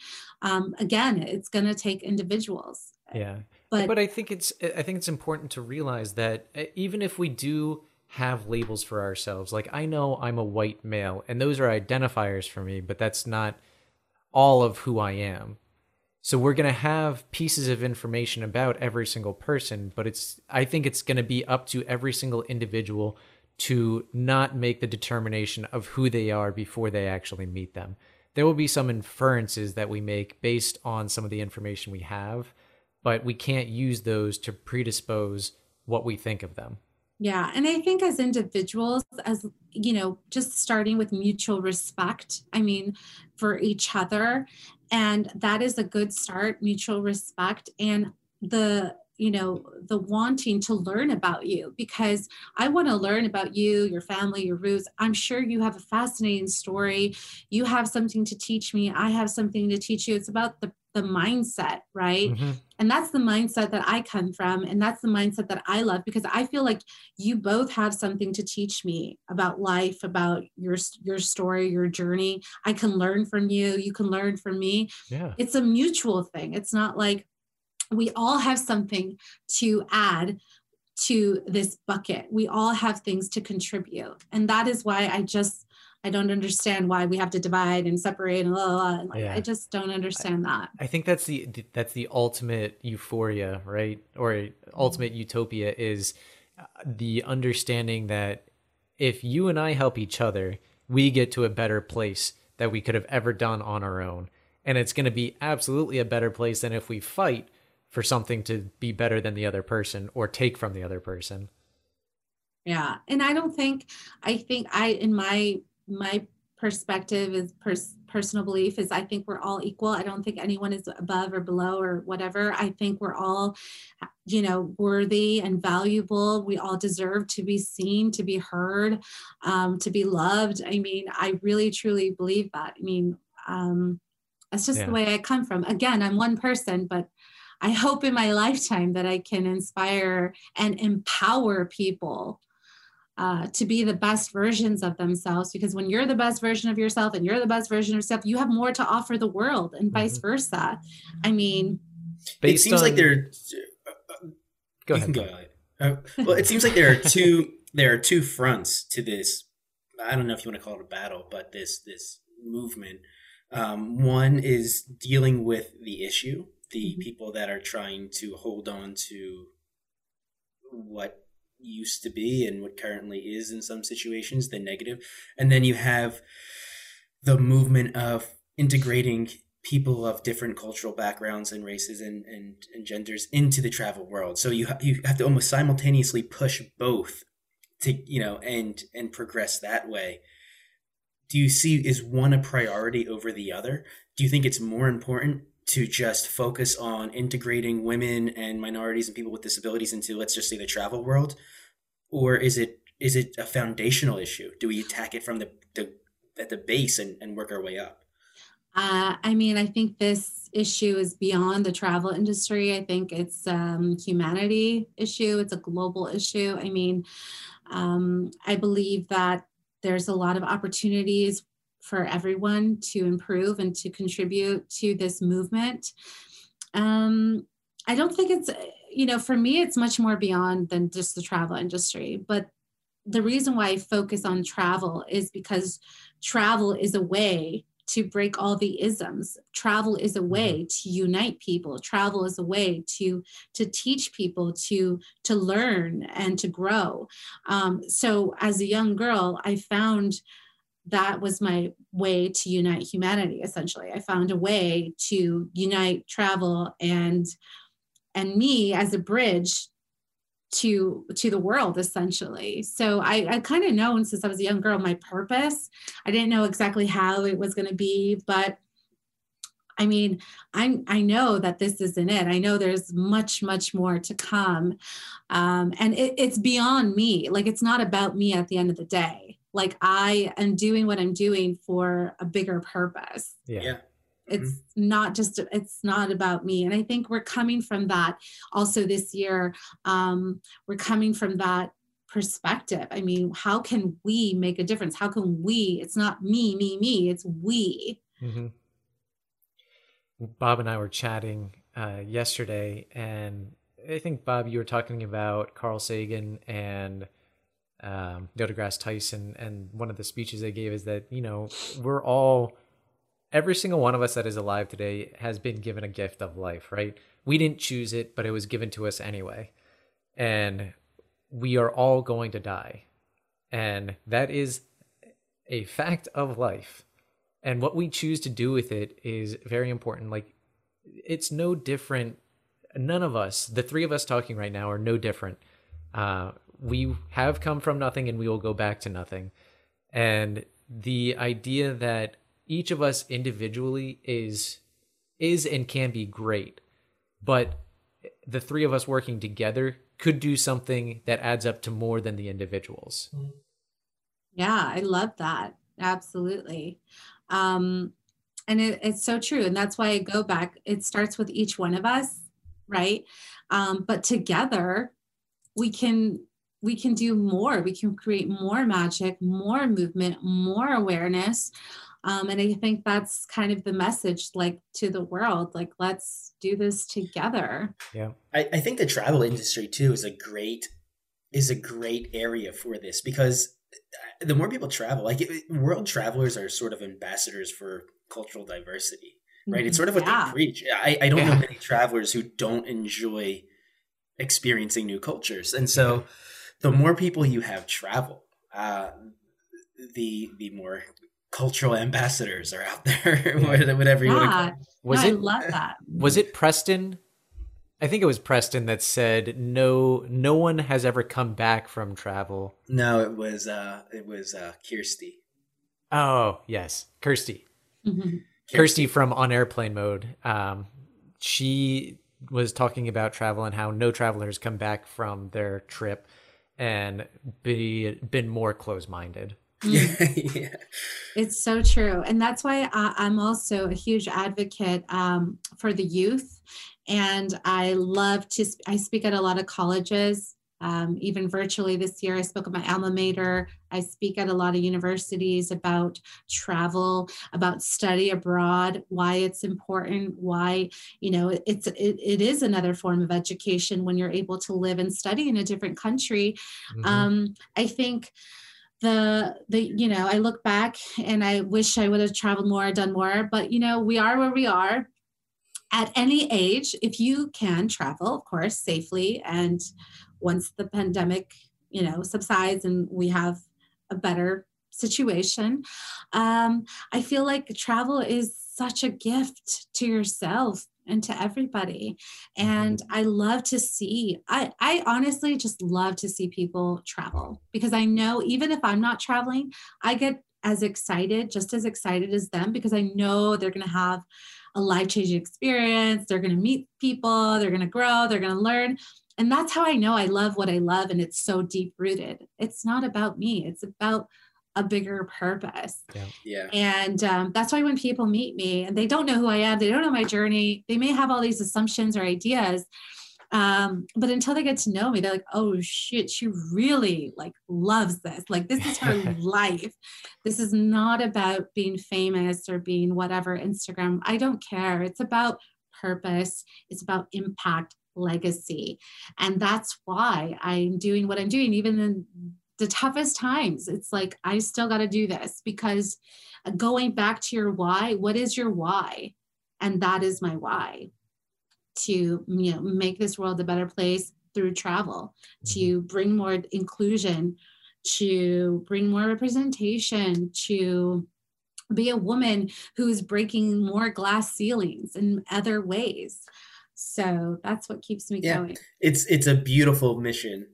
um, again it's going to take individuals. Yeah. But but i think it's i think it's important to realize that even if we do have labels for ourselves like i know i'm a white male and those are identifiers for me but that's not all of who i am. So we're going to have pieces of information about every single person but it's i think it's going to be up to every single individual to not make the determination of who they are before they actually meet them. There will be some inferences that we make based on some of the information we have, but we can't use those to predispose what we think of them. Yeah. And I think as individuals, as you know, just starting with mutual respect, I mean, for each other. And that is a good start, mutual respect. And the you know the wanting to learn about you because i want to learn about you your family your roots i'm sure you have a fascinating story you have something to teach me i have something to teach you it's about the the mindset, right? Mm-hmm. And that's the mindset that I come from. And that's the mindset that I love because I feel like you both have something to teach me about life, about your your story, your journey. I can learn from you. You can learn from me. Yeah. It's a mutual thing. It's not like we all have something to add to this bucket. We all have things to contribute. And that is why I just I don't understand why we have to divide and separate and blah, blah, blah. Like, yeah. I just don't understand that. I think that's the that's the ultimate euphoria, right? Or ultimate mm-hmm. utopia is uh, the understanding that if you and I help each other, we get to a better place that we could have ever done on our own. And it's going to be absolutely a better place than if we fight for something to be better than the other person or take from the other person. Yeah. And I don't think I think I in my my perspective is pers- personal belief is I think we're all equal. I don't think anyone is above or below or whatever. I think we're all, you know, worthy and valuable. We all deserve to be seen, to be heard, um, to be loved. I mean, I really truly believe that. I mean, um, that's just yeah. the way I come from. Again, I'm one person, but I hope in my lifetime that I can inspire and empower people uh, to be the best versions of themselves because when you're the best version of yourself and you're the best version of yourself you have more to offer the world and vice mm-hmm. versa. I mean But it seems on... like there go ahead. go uh, well it seems like there are two there are two fronts to this. I don't know if you want to call it a battle but this this movement. Um, one is dealing with the issue the mm-hmm. people that are trying to hold on to what used to be and what currently is in some situations, the. And then you have the movement of integrating people of different cultural backgrounds and races and, and, and genders into the travel world. So you, ha- you have to almost simultaneously push both to, you know, and, and progress that way. Do you see, is one a priority over the other? Do you think it's more important to just focus on integrating women and minorities and people with disabilities into let's just say the travel world or is it is it a foundational issue do we attack it from the, the at the base and, and work our way up uh, I mean, I think this issue is beyond the travel industry. I think it's um, humanity issue. It's a global issue. I mean, um, I believe that there's a lot of opportunities for everyone to improve and to contribute to this movement. Um, I don't think it's, you know, for me, it's much more beyond than just the travel industry. But the reason why I focus on travel is because travel is a way to break all the isms travel is a mm-hmm. way to unite people travel is a way to to teach people to to learn and to grow um, so as a young girl i found that was my way to unite humanity essentially. I found a way to unite travel and and me as a bridge to to the world essentially. So i i kind of known since i was a young girl my purpose. I didn't know exactly how it was going to be but I mean, I I know that this isn't it. I know there's much much more to come, um, and it, it's beyond me. Like it's not about me at the end of the day like I am doing what I'm doing for a bigger purpose. Yeah. yeah. It's mm-hmm. not just it's not about me. And I think we're coming from that also this year. Um, we're coming from that perspective. I mean, how can we make a difference? How can we? It's not me, me, me, it's we. Mm-hmm. Bob and I were chatting uh, yesterday, and I think Bob, you were talking about Carl Sagan and um, Neil deGrasse Tyson, and one of the speeches they gave is that you know we're all every single one of us that is alive today has been given a gift of life, right? We didn't choose it, but it was given to us anyway, and we are all going to die, and that is a fact of life. And what we choose to do with it is very important. Like it's no different. None of us, the three of us talking right now, are no different. Uh, we have come from nothing and we will go back to nothing. And the idea that each of us individually is is and can be great, but the three of us working together could do something that adds up to more than the individuals. Yeah, I love that. Absolutely. Um, and it, it's so true and that's why i go back it starts with each one of us right um, but together we can we can do more. We can create more magic more movement more awareness. Um, and i think that's kind of the message like to the world like let's do this together. Yeah. I, I think the travel industry too is a great is a great area for this because the more people travel like world travelers are sort of ambassadors for cultural diversity right? It's sort of what yeah. they preach. I, I don't yeah. know many travelers who don't enjoy experiencing new cultures. And so the more people you have travel uh, the the more cultural ambassadors are out there whatever you yeah. want to was no, it I love that was it preston I think it was Preston that said no no one has ever come back from travel. No, it was uh it was uh Kirsty. Oh, yes. Kirsty. Mm-hmm. Kirsty from on airplane mode. Um she was talking about travel and how no travelers come back from their trip and be been more close-minded. Mm. yeah. It's so true. And that's why I, am also a huge advocate um, for the youth and I love to, I speak at a lot of colleges, um, even virtually this year. I spoke at my alma mater. I speak at a lot of universities about travel, about study abroad, why it's important, why, you know, it's, it, it is another form of education when you're able to live and study in a different country. Mm-hmm. Um, I think, the the you know i look back and i wish i would have traveled more done more but you know we are where we are at any age, if you can travel, of course, safely, and once the pandemic, you know, subsides and we have a better situation, um, I feel like travel is such a gift to yourself and to everybody and mm-hmm. i love to see i i honestly just love to see people travel because i know even if i'm not traveling i get as excited just as excited as them because i know they're going to have a life changing experience. They're going to meet people, they're going to grow, they're going to learn. And that's how I know I love what I love. And it's so deep rooted. It's not about me, it's about a bigger purpose. Yeah. yeah. And um, that's why when people meet me and they don't know who I am, they don't know my journey, they may have all these assumptions or ideas. Um, but until they get to know me, they're like, oh shit, she really like loves this. Like this is her life. This is not about being famous or being whatever Instagram. I don't care. It's about purpose. It's about impact, legacy. And that's why I'm doing what I'm doing, even in the toughest times. It's like, I still got to do this because going back to your why, what is your why? And that is my why to you know make this world a better place through travel to mm-hmm. bring more inclusion to bring more representation to be a woman who's breaking more glass ceilings in other ways so that's what keeps me yeah, going it's it's a beautiful mission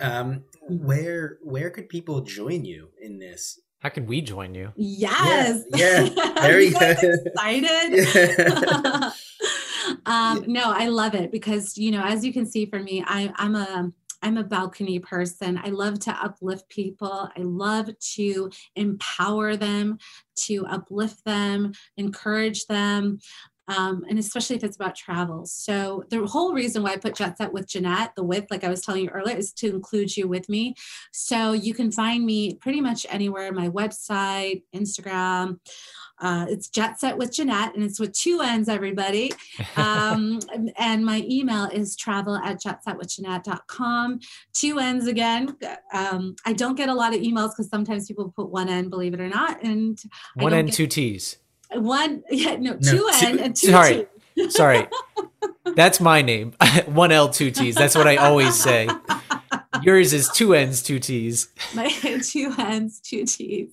um mm-hmm. where where could people join you in this how can we join you yes yeah, yeah. very excited um, no, I love it because you know, as you can see for me, I, I'm a I'm a balcony person. I love to uplift people. I love to empower them, to uplift them, encourage them. Um, and especially if it's about travel. So the whole reason why I put Jet Set with Jeanette, the with, like I was telling you earlier, is to include you with me. So you can find me pretty much anywhere, my website, Instagram, uh, it's Jet Set with Jeanette, and it's with two N's, everybody. Um, and my email is travel at jetsetwithjeanette.com. Two N's again. Um, I don't get a lot of emails because sometimes people put one N, believe it or not. And one N, two T's. One, yeah, no, no two N and two Sorry. T. Sorry. That's my name. one L, two T's. That's what I always say. Yours is two N's, two T's. My two N's, two T's.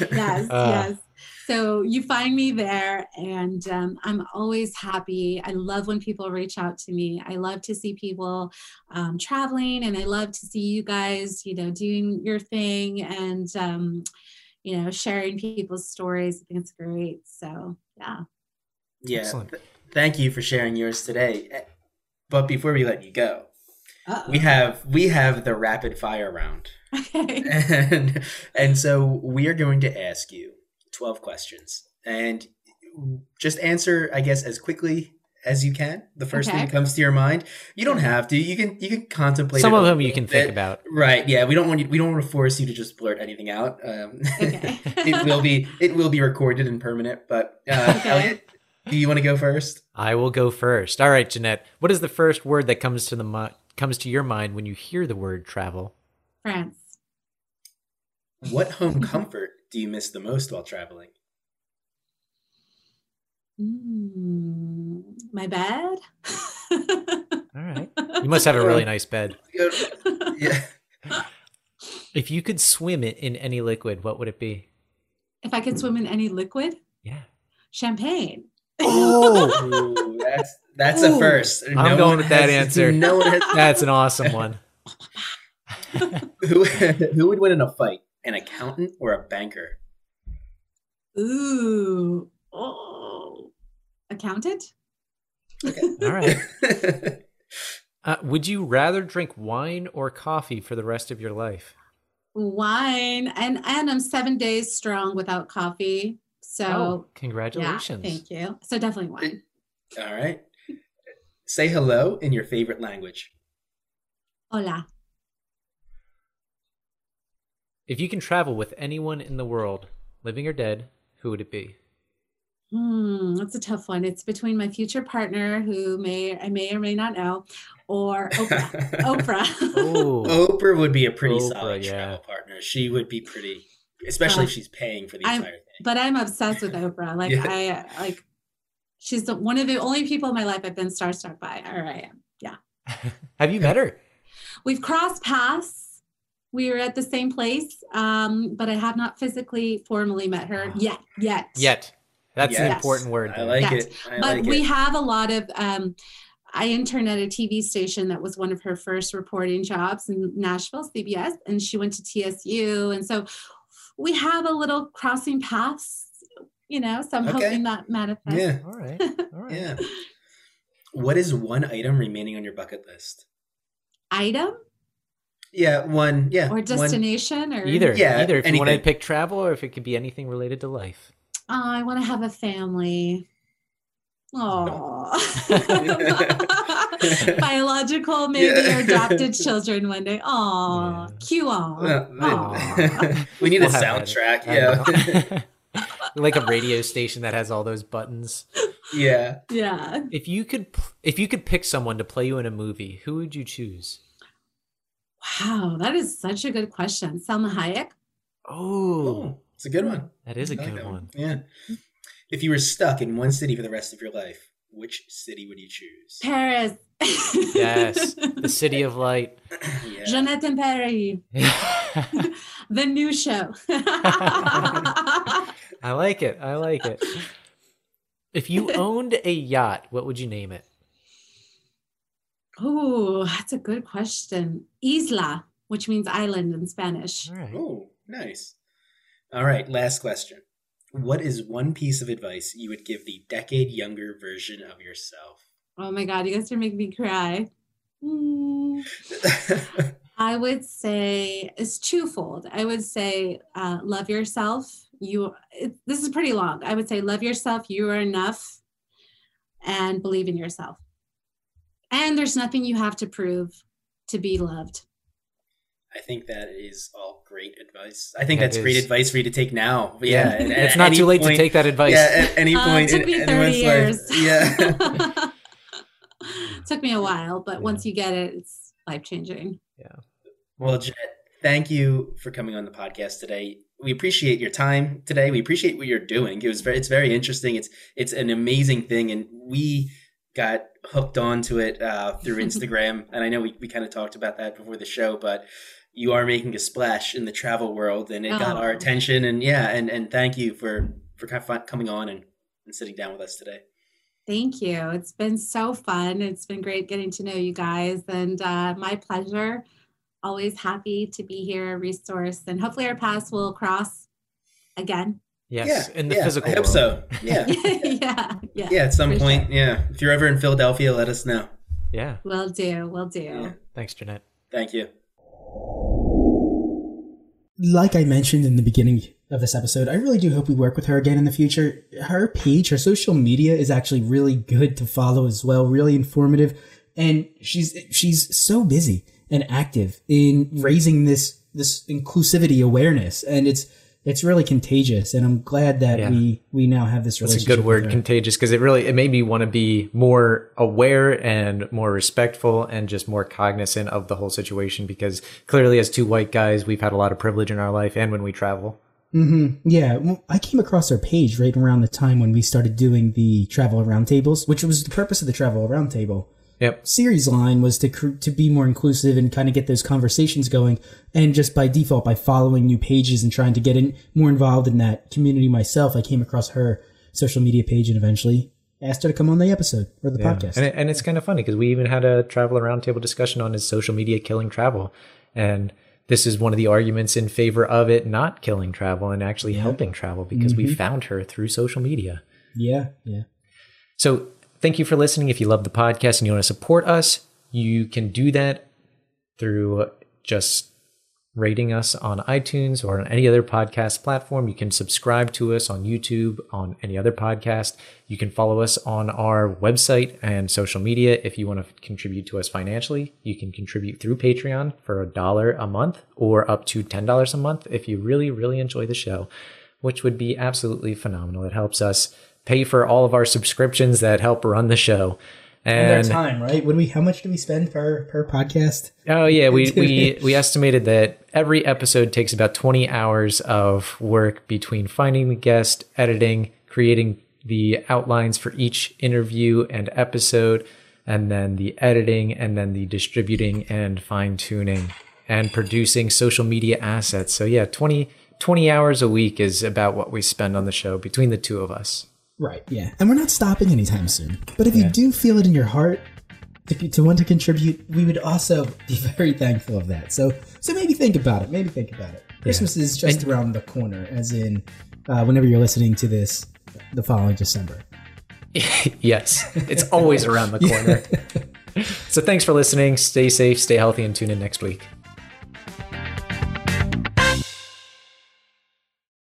Yes, uh, yes. So you find me there, and um, I'm always happy. I love when people reach out to me. I love to see people um, traveling, and I love to see you guys, you know, doing your thing and, um, you know, sharing people's stories. I think it's great. So, yeah. Yeah. Th- thank you for sharing yours today. Eh, but before we let you go, Uh-oh. we have we have the rapid fire round. Okay. And and so we are going to ask you 12 questions. And just answer, I guess, as quickly as you can. The first thing that comes to your mind. You don't have to. You can you can contemplate. Some it of them you little can think about. Right. Yeah. We don't want you. We don't want to force you to just blurt anything out. Um, Okay. it will be it will be recorded and permanent. But uh, Okay. Elliot, do you want to go first? I will go first. All right, Jeanette. What is the first word that comes to the mi- comes to your mind when you hear the word travel? France. What home comfort do you miss the most while traveling? Mm, my bed. All right. You must have a really nice bed. Yeah. If you could swim it in any liquid, what would it be? if I could swim in any liquid, Yeah. champagne. Oh, Ooh, that's that's a Ooh. first. I'm going with that answer. No one has, that's an awesome one. who who would win in a fight? An accountant or a banker? Ooh. Oh. Accountant? Okay. All right. Uh, would you rather drink wine or coffee for the rest of your life? Wine. And and I'm seven days strong without coffee. So oh, yeah, congratulations. thank you. So definitely wine. All right. Say hello in your favorite language. Hola. If you can travel with anyone in the world, living or dead, who would it be? Hmm, that's a tough one. It's between my future partner, who may I may or may not know, or Oprah. Oprah. Oh, Oprah would be a pretty Oprah, solid yeah. travel partner. She would be pretty, especially Uh, if she's paying for the I'm- entire thing. but I'm obsessed with Oprah. Like Yeah. I like she's the one of the only people in my life I've been starstruck by. Or I am. Yeah. have you met her? We've crossed paths. We were at the same place, um, but I have not physically formally met her yet. Yet. Yet. That's an important word. I like Yes. it. I but like we it. have a lot of um I interned at a TV station that was one of her first reporting jobs in Nashville, CBS, and she went to TSU. And so we have a little crossing paths, you know, so I'm Okay. hoping that manifests. Yeah. All right. All right. Yeah. What is one item remaining on your bucket list? Item Yeah, one. Yeah, or one- destination or Either. Yeah, Either. If you want to pick travel or if it could be anything related to life. Oh, I want to have a family. Oh, biological maybe Yeah. or adopted children one day. Oh, Yeah. cute. Uh, Aw. we need We'll a soundtrack. I Yeah, like a radio station that has all those buttons. yeah. Yeah. If you could, if you could pick someone to play you in a movie, who would you choose? Wow, that is such a good question. Salma Hayek. Oh, Oh, it's a good one. That is a like good that one. Yeah. If you were stuck in one city for the rest of your life, which city would you choose? Paris. Yes, the City of Light. yeah. Jeanette and Perry. The new show. I like it. I like it. If you owned a yacht, what would you name it? oh, that's a good question. Isla, which means island in Spanish. All right. Oh, nice. All right, last question. What is one piece of advice you would give the decade younger version of yourself? Oh my God, you guys are making me cry. Hmm. I would say it's twofold. I would say uh, love yourself. You. It, this is pretty long. I would say love yourself. You are enough, and believe in yourself. And there's nothing you have to prove to be loved. I think that is all great advice. I think That that's great advice for you to take now. But yeah, and it's not too late point- to take that advice. Yeah, at any Uh, point it took in me 30 years. life. Yeah. took me a while, but Yeah. once you get it, it's life changing. Yeah. Well, Jet, thank you for coming on the podcast today. We appreciate your time today. We appreciate what you're doing. It was very, it's very interesting. It's it's an amazing thing, and we got hooked onto it uh, through Instagram. and I know we, we kind of talked about that before the show, but you are making a splash in the travel world, and it got our Oh. attention. And yeah, and and thank you for for kind of coming on and, and sitting down with us today. Thank you. It's been so fun. It's been great getting to know you guys, and uh, my pleasure. Always happy to be here, a resource, and hopefully our paths will cross again. Yes, yeah, in the yeah, physical I hope world. so. Yeah. yeah, yeah. Yeah, at some for point. sure. Yeah. If you're ever in Philadelphia, let us know. Yeah. we'll do. We'll do. Yeah. Thanks, Jeanette. Thank you. Like I mentioned in the beginning of this episode. I really do hope we work with her again in the future. Her page, her social media is actually really good to follow as well, really informative. And she's she's so busy and active in raising this this inclusivity awareness. And it's it's really contagious and i'm glad that Yeah. we we now have this relationship. That's a good word, contagious, because it really it made me want to be more aware and more respectful and just more cognizant of the whole situation. Because clearly, as two white guys, we've had a lot of privilege in our life, and when we travel, hmm Yeah, well, I came across our page right around the time when we started doing the travel roundtables, which was the purpose of the travel roundtable yep, series line was to cr- to be more inclusive and kind of get those conversations going. And just by default, by following new pages and trying to get in more involved in that community myself, I came across her social media page and eventually asked her to come on the episode or the Yeah. podcast. And, it, and it's kind of funny because we even had a travel roundtable discussion on is social media killing travel, and this is one of the arguments in favor of it not killing travel and actually helping travel because we mm-hmm. found her through social media. yeah, yeah. So thank you for listening. If you love the podcast and you want to support us, you can do that through just rating us on iTunes or on any other podcast platform. You can subscribe to us on YouTube, on any other podcast. You can follow us on our website and social media. If you want to contribute to us financially, you can contribute through Patreon for a dollar a month or up to $10 a month if you really, really enjoy the show, which would be absolutely phenomenal. It helps us pay for all of our subscriptions that help run the show. And our And time, right? We? How much do we spend per per podcast? Oh yeah, we we we estimated that every episode takes about 20 hours of work between finding the guest, editing, creating the outlines for each interview and episode, and then the editing and then the distributing and fine tuning and producing social media assets. So yeah, 20 20 hours a week is about what we spend on the show between the two of us. Right. Yeah. And we're not stopping anytime soon. But if you do feel it in your heart to, to want to contribute, we would also be very thankful of that. So so maybe think about it. Maybe think about it. Christmas is just around the corner, as in uh, whenever you're listening to this, the following December. yes, it's always around the corner. so thanks for listening. Stay safe, stay healthy, and tune in next week.